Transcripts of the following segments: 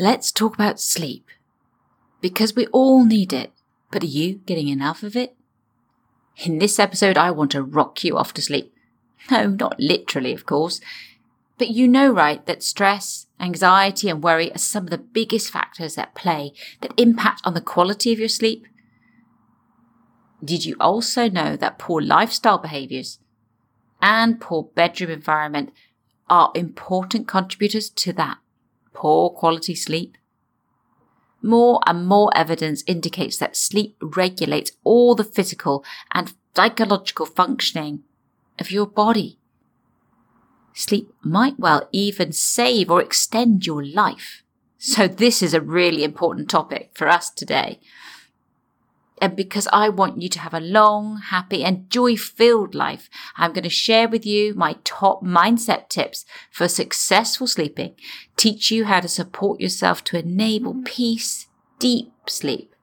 Let's talk about sleep. Because we all need it, but are you getting enough of it? In this episode, I want to rock you off to sleep. No, not literally, of course. But you know, right, that stress, anxiety, and worry are some of the biggest factors at play that impact on the quality of your sleep. Did you also know that poor lifestyle behaviors and poor bedroom environment are important contributors to that poor quality sleep? More and more evidence indicates that sleep regulates all the physical and psychological functioning of your body. Sleep might well even save or extend your life. So this is a really important topic for us today. And because I want you to have a long, happy and joy filled life, I'm going to share with you my top mindset tips for successful sleeping, teach you how to support yourself to enable mm-hmm. peace, deep sleep,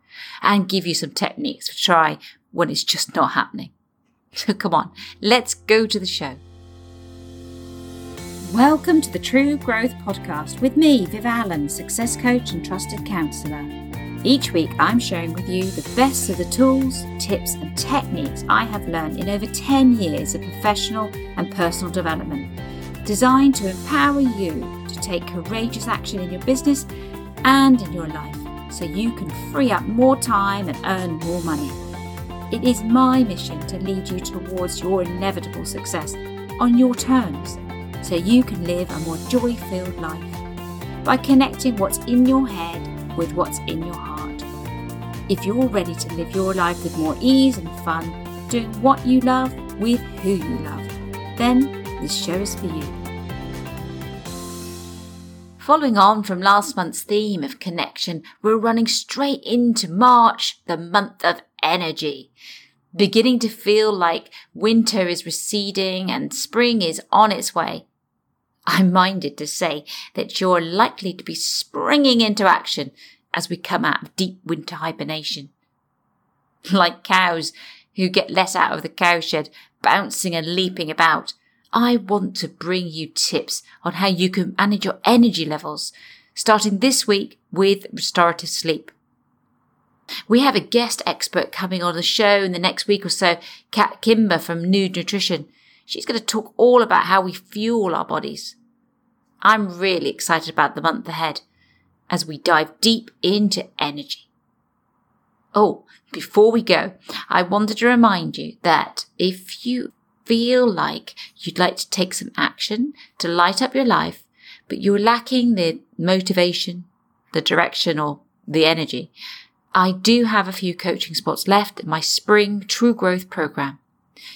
and give you some techniques to try when it's just not happening. So come on, let's go to the show. Welcome to the True Growth Podcast with me, Viv Allen, success coach and trusted counsellor. Each week, I'm sharing with you the best of the tools, tips, and techniques I have learned in over 10 years of professional and personal development, designed to empower you to take courageous action in your business and in your life so you can free up more time and earn more money. It is my mission to lead you towards your inevitable success on your terms so you can live a more joy filled life by connecting what's in your head with what's in your heart. If you're ready to live your life with more ease and fun, doing what you love with who you love, then this show is for you. Following on from last month's theme of connection, we're running straight into March, the month of energy beginning to feel like winter is receding and spring is on its way. I'm minded to say that you're likely to be springing into action as we come out of deep winter hibernation. Like cows who get let out of the cowshed, bouncing and leaping about, I want to bring you tips on how you can manage your energy levels, starting this week with restorative sleep. We have a guest expert coming on the show in the next week or so, Kat Kimber from Nude Nutrition. She's going to talk all about how we fuel our bodies. I'm really excited about the month ahead as we dive deep into energy. Oh, before we go, I wanted to remind you that if you feel like you'd like to take some action to light up your life, but you're lacking the motivation, the direction, or the energy, I do have a few coaching spots left in my spring true growth program.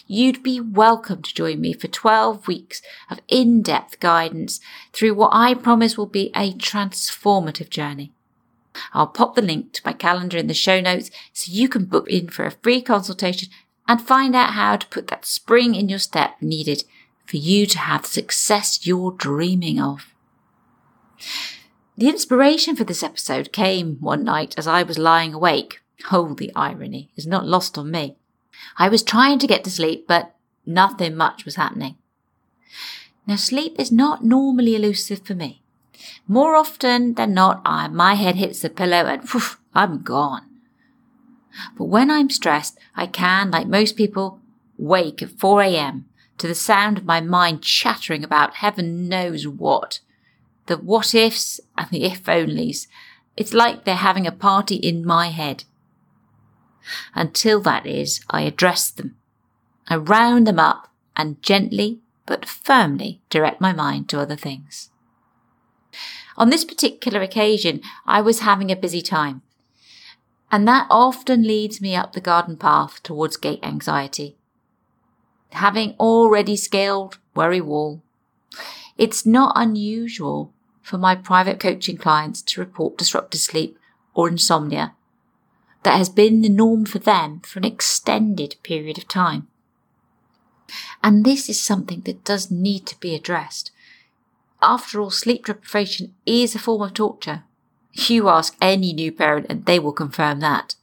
You'd be welcome to join me for 12 weeks of in-depth guidance through what I promise will be a transformative journey. I'll pop the link to my calendar in the show notes so you can book in for a free consultation and find out how to put that spring in your step needed for you to have the success you're dreaming of. The inspiration for this episode came one night as I was lying awake. Oh, the irony is not lost on me. I was trying to get to sleep, but nothing much was happening. Now, sleep is not normally elusive for me. More often than not, I, my head hits the pillow and whew, I'm gone. But when I'm stressed, I can, like most people, wake at 4 a.m. to the sound of my mind chattering about heaven knows what the what ifs and the if onlys. It's like they're having a party in my head. Until that is, I address them. I round them up and gently but firmly direct my mind to other things. On this particular occasion, I was having a busy time. And that often leads me up the garden path towards gate anxiety. Having already scaled worry wall, it's not unusual for my private coaching clients to report disrupted sleep or insomnia that has been the norm for them for an extended period of time. And this is something that does need to be addressed. After all, sleep deprivation is a form of torture. You ask any new parent and they will confirm that.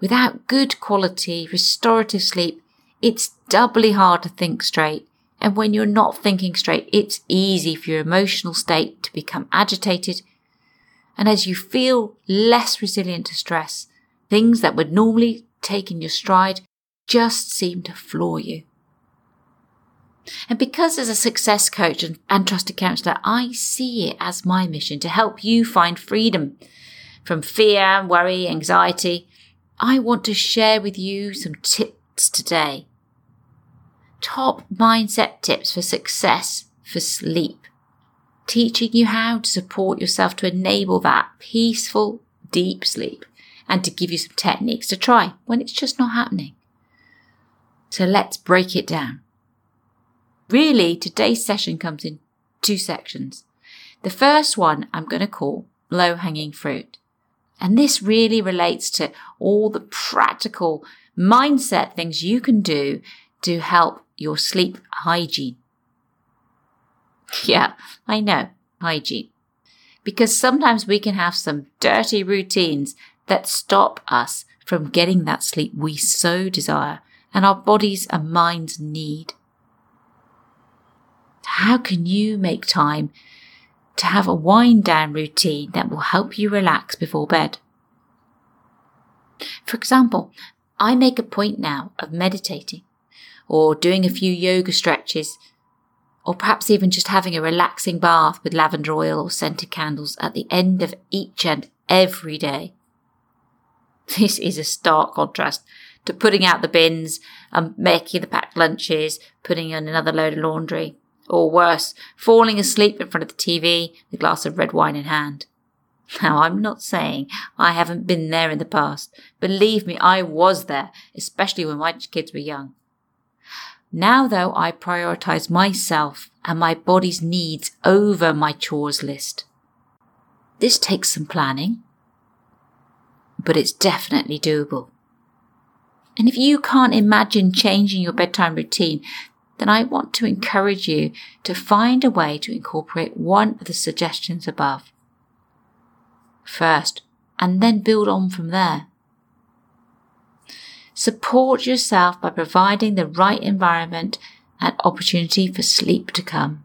Without good quality restorative sleep, it's doubly hard to think straight and when you're not thinking straight, it's easy for your emotional state to become agitated, And as you feel less resilient to stress, things that would normally take in your stride just seem to floor you. And because as a success coach and, and trusted counselor, I see it as my mission to help you find freedom from fear, worry, anxiety. I want to share with you some tips today. Top mindset tips for success for sleep. Teaching you how to support yourself to enable that peaceful, deep sleep and to give you some techniques to try when it's just not happening. So let's break it down. Really, today's session comes in two sections. The first one I'm going to call low hanging fruit. And this really relates to all the practical mindset things you can do to help your sleep hygiene. Yeah, I know, hygiene. Because sometimes we can have some dirty routines that stop us from getting that sleep we so desire and our bodies and minds need. How can you make time to have a wind down routine that will help you relax before bed? For example, I make a point now of meditating or doing a few yoga stretches or perhaps even just having a relaxing bath with lavender oil or scented candles at the end of each and every day. This is a stark contrast to putting out the bins and making the packed lunches, putting in another load of laundry, or worse, falling asleep in front of the TV, with a glass of red wine in hand. Now, I'm not saying I haven't been there in the past. Believe me, I was there, especially when my kids were young. Now, though, I prioritize myself and my body's needs over my chores list. This takes some planning, but it's definitely doable. And if you can't imagine changing your bedtime routine, then I want to encourage you to find a way to incorporate one of the suggestions above first and then build on from there. Support yourself by providing the right environment and opportunity for sleep to come.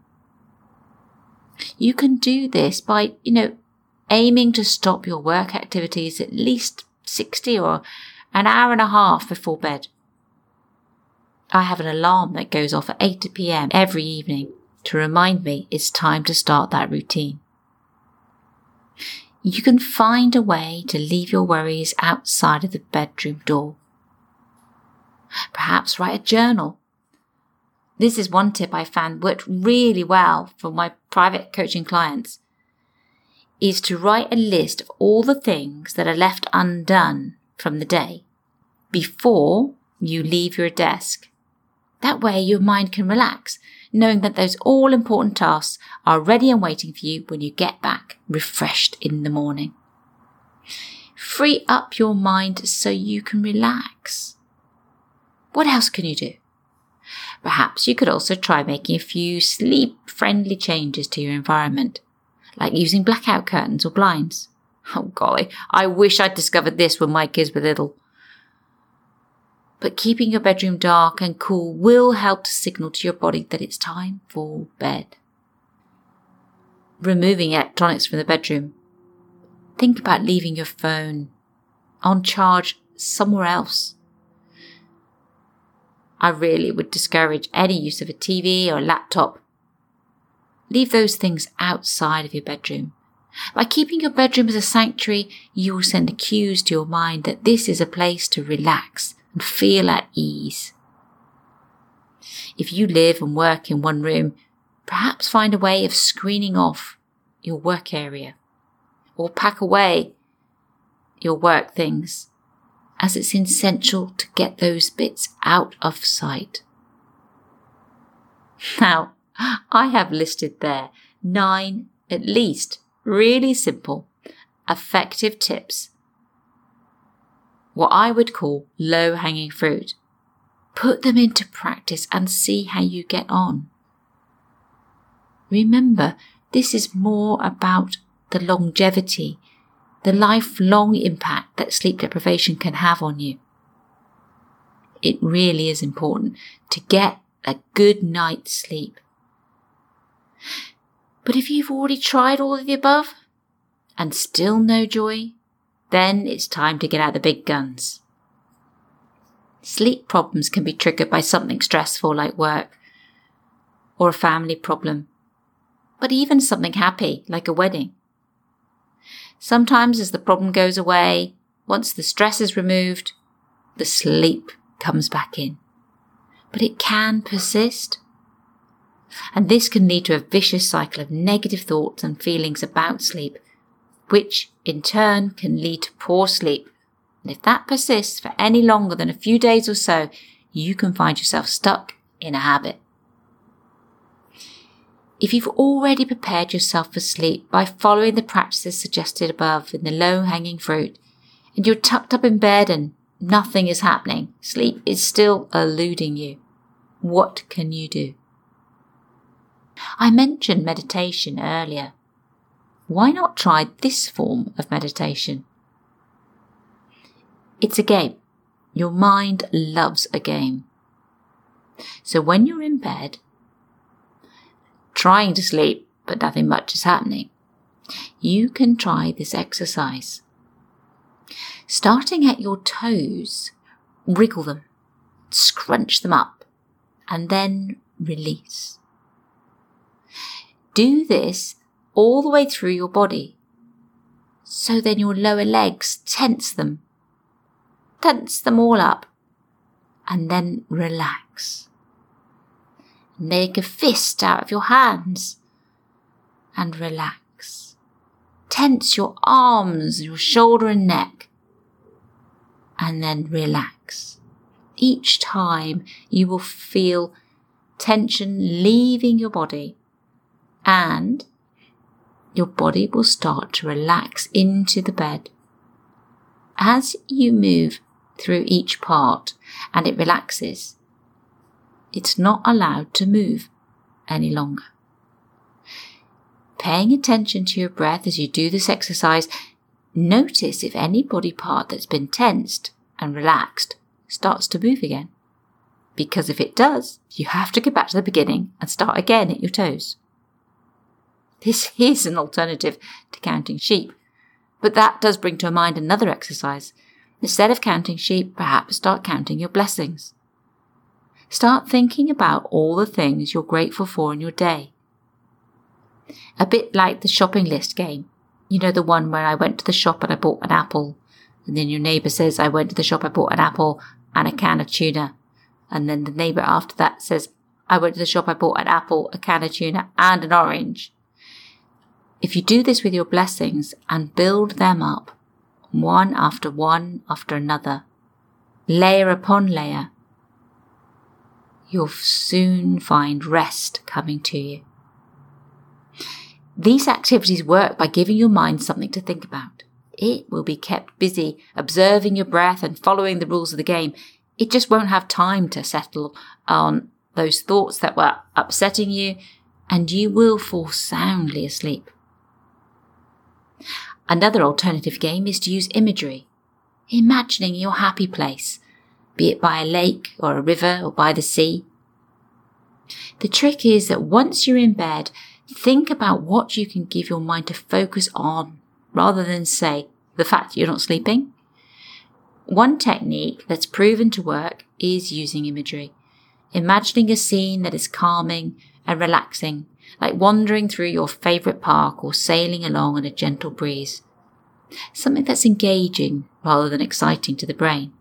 You can do this by, you know, aiming to stop your work activities at least 60 or an hour and a half before bed. I have an alarm that goes off at 8 pm every evening to remind me it's time to start that routine. You can find a way to leave your worries outside of the bedroom door. Perhaps write a journal. This is one tip I found worked really well for my private coaching clients is to write a list of all the things that are left undone from the day before you leave your desk. That way your mind can relax, knowing that those all important tasks are ready and waiting for you when you get back refreshed in the morning. Free up your mind so you can relax. What else can you do? Perhaps you could also try making a few sleep friendly changes to your environment like using blackout curtains or blinds. Oh golly, I wish I'd discovered this when my kids were little. But keeping your bedroom dark and cool will help to signal to your body that it's time for bed. Removing electronics from the bedroom. Think about leaving your phone on charge somewhere else. I really would discourage any use of a TV or a laptop Leave those things outside of your bedroom. By keeping your bedroom as a sanctuary, you will send cues to your mind that this is a place to relax and feel at ease. If you live and work in one room, perhaps find a way of screening off your work area or pack away your work things as it's essential to get those bits out of sight. Now, I have listed there nine, at least, really simple, effective tips. What I would call low hanging fruit. Put them into practice and see how you get on. Remember, this is more about the longevity, the lifelong impact that sleep deprivation can have on you. It really is important to get a good night's sleep. But if you've already tried all of the above, and still no joy, then it's time to get out the big guns. Sleep problems can be triggered by something stressful like work or a family problem, but even something happy like a wedding. Sometimes as the problem goes away, once the stress is removed, the sleep comes back in. But it can persist. And this can lead to a vicious cycle of negative thoughts and feelings about sleep, which in turn can lead to poor sleep. And if that persists for any longer than a few days or so, you can find yourself stuck in a habit. If you've already prepared yourself for sleep by following the practices suggested above in the low hanging fruit, and you're tucked up in bed and nothing is happening, sleep is still eluding you, what can you do? I mentioned meditation earlier. Why not try this form of meditation? It's a game. Your mind loves a game. So when you're in bed, trying to sleep, but nothing much is happening, you can try this exercise. Starting at your toes, wriggle them, scrunch them up, and then release. Do this all the way through your body. So then your lower legs tense them. Tense them all up and then relax. Make a fist out of your hands and relax. Tense your arms, your shoulder and neck and then relax. Each time you will feel tension leaving your body and your body will start to relax into the bed. As you move through each part and it relaxes, it's not allowed to move any longer. Paying attention to your breath as you do this exercise, notice if any body part that's been tensed and relaxed starts to move again. Because if it does, you have to go back to the beginning and start again at your toes. This is an alternative to counting sheep. But that does bring to mind another exercise. Instead of counting sheep, perhaps start counting your blessings. Start thinking about all the things you're grateful for in your day. A bit like the shopping list game. You know, the one where I went to the shop and I bought an apple. And then your neighbor says, I went to the shop, I bought an apple and a can of tuna. And then the neighbor after that says, I went to the shop, I bought an apple, a can of tuna and an orange. If you do this with your blessings and build them up, one after one after another, layer upon layer, you'll soon find rest coming to you. These activities work by giving your mind something to think about. It will be kept busy observing your breath and following the rules of the game. It just won't have time to settle on those thoughts that were upsetting you, and you will fall soundly asleep. Another alternative game is to use imagery, imagining your happy place, be it by a lake or a river or by the sea. The trick is that once you're in bed, think about what you can give your mind to focus on rather than say the fact you're not sleeping. One technique that's proven to work is using imagery, imagining a scene that is calming and relaxing like wandering through your favourite park or sailing along in a gentle breeze. Something that's engaging rather than exciting to the brain.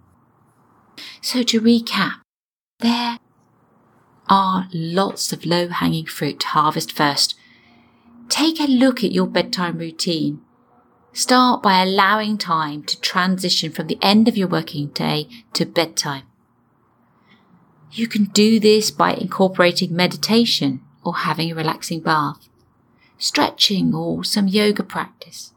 So to recap, there are lots of low hanging fruit to harvest first. Take a look at your bedtime routine. Start by allowing time to transition from the end of your working day to bedtime. You can do this by incorporating meditation or having a relaxing bath, stretching or some yoga practice,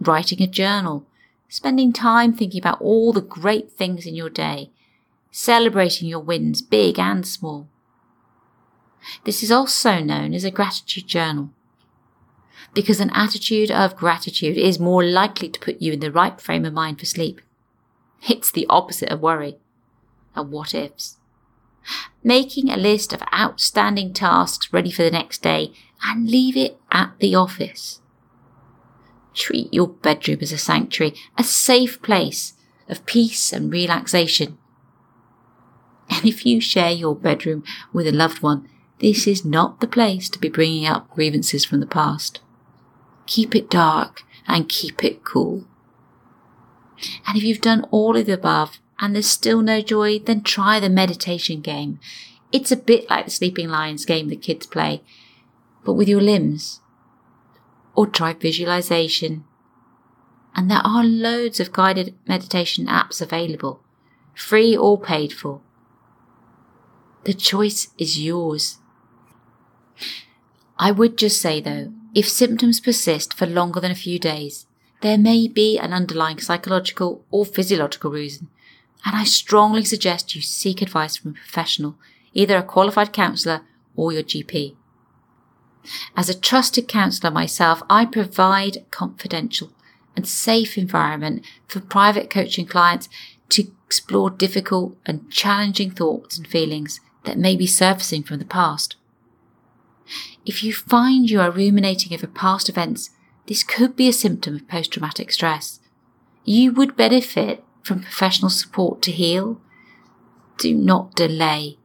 writing a journal, spending time thinking about all the great things in your day, celebrating your wins, big and small. This is also known as a gratitude journal because an attitude of gratitude is more likely to put you in the right frame of mind for sleep. It's the opposite of worry and what ifs making a list of outstanding tasks ready for the next day and leave it at the office. Treat your bedroom as a sanctuary, a safe place of peace and relaxation. And if you share your bedroom with a loved one, this is not the place to be bringing up grievances from the past. Keep it dark and keep it cool. And if you've done all of the above and there's still no joy, then try the meditation game. It's a bit like the Sleeping Lions game the kids play, but with your limbs. Or try visualization. And there are loads of guided meditation apps available, free or paid for. The choice is yours. I would just say though, if symptoms persist for longer than a few days, there may be an underlying psychological or physiological reason, and I strongly suggest you seek advice from a professional, either a qualified counsellor or your GP. As a trusted counsellor myself, I provide a confidential and safe environment for private coaching clients to explore difficult and challenging thoughts and feelings that may be surfacing from the past. If you find you are ruminating over past events, this could be a symptom of post traumatic stress. You would benefit from professional support to heal. Do not delay.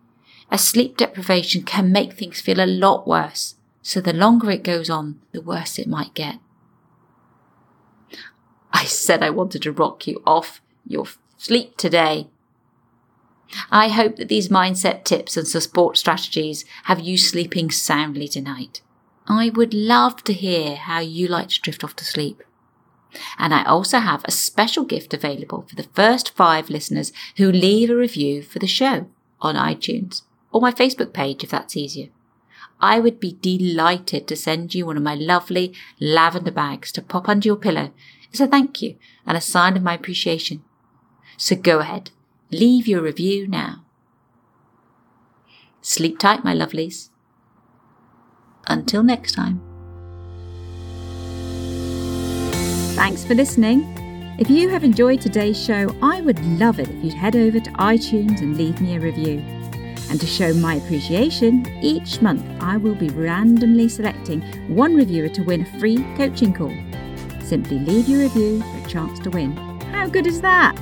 A sleep deprivation can make things feel a lot worse, so the longer it goes on, the worse it might get. I said I wanted to rock you off your sleep today. I hope that these mindset tips and support strategies have you sleeping soundly tonight. I would love to hear how you like to drift off to sleep. And I also have a special gift available for the first five listeners who leave a review for the show on iTunes or my Facebook page if that's easier. I would be delighted to send you one of my lovely lavender bags to pop under your pillow as a thank you and a sign of my appreciation. So go ahead, Leave your review now. Sleep tight, my lovelies. Until next time. Thanks for listening. If you have enjoyed today's show, I would love it if you'd head over to iTunes and leave me a review. And to show my appreciation, each month I will be randomly selecting one reviewer to win a free coaching call. Simply leave your review for a chance to win. How good is that?